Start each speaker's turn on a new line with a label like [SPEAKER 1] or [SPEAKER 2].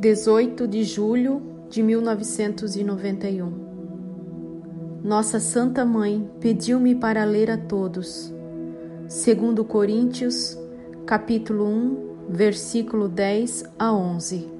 [SPEAKER 1] 18 de julho de 1991 Nossa Santa Mãe pediu-me para ler a todos. Segundo Coríntios, capítulo 1, versículo 10 a 11.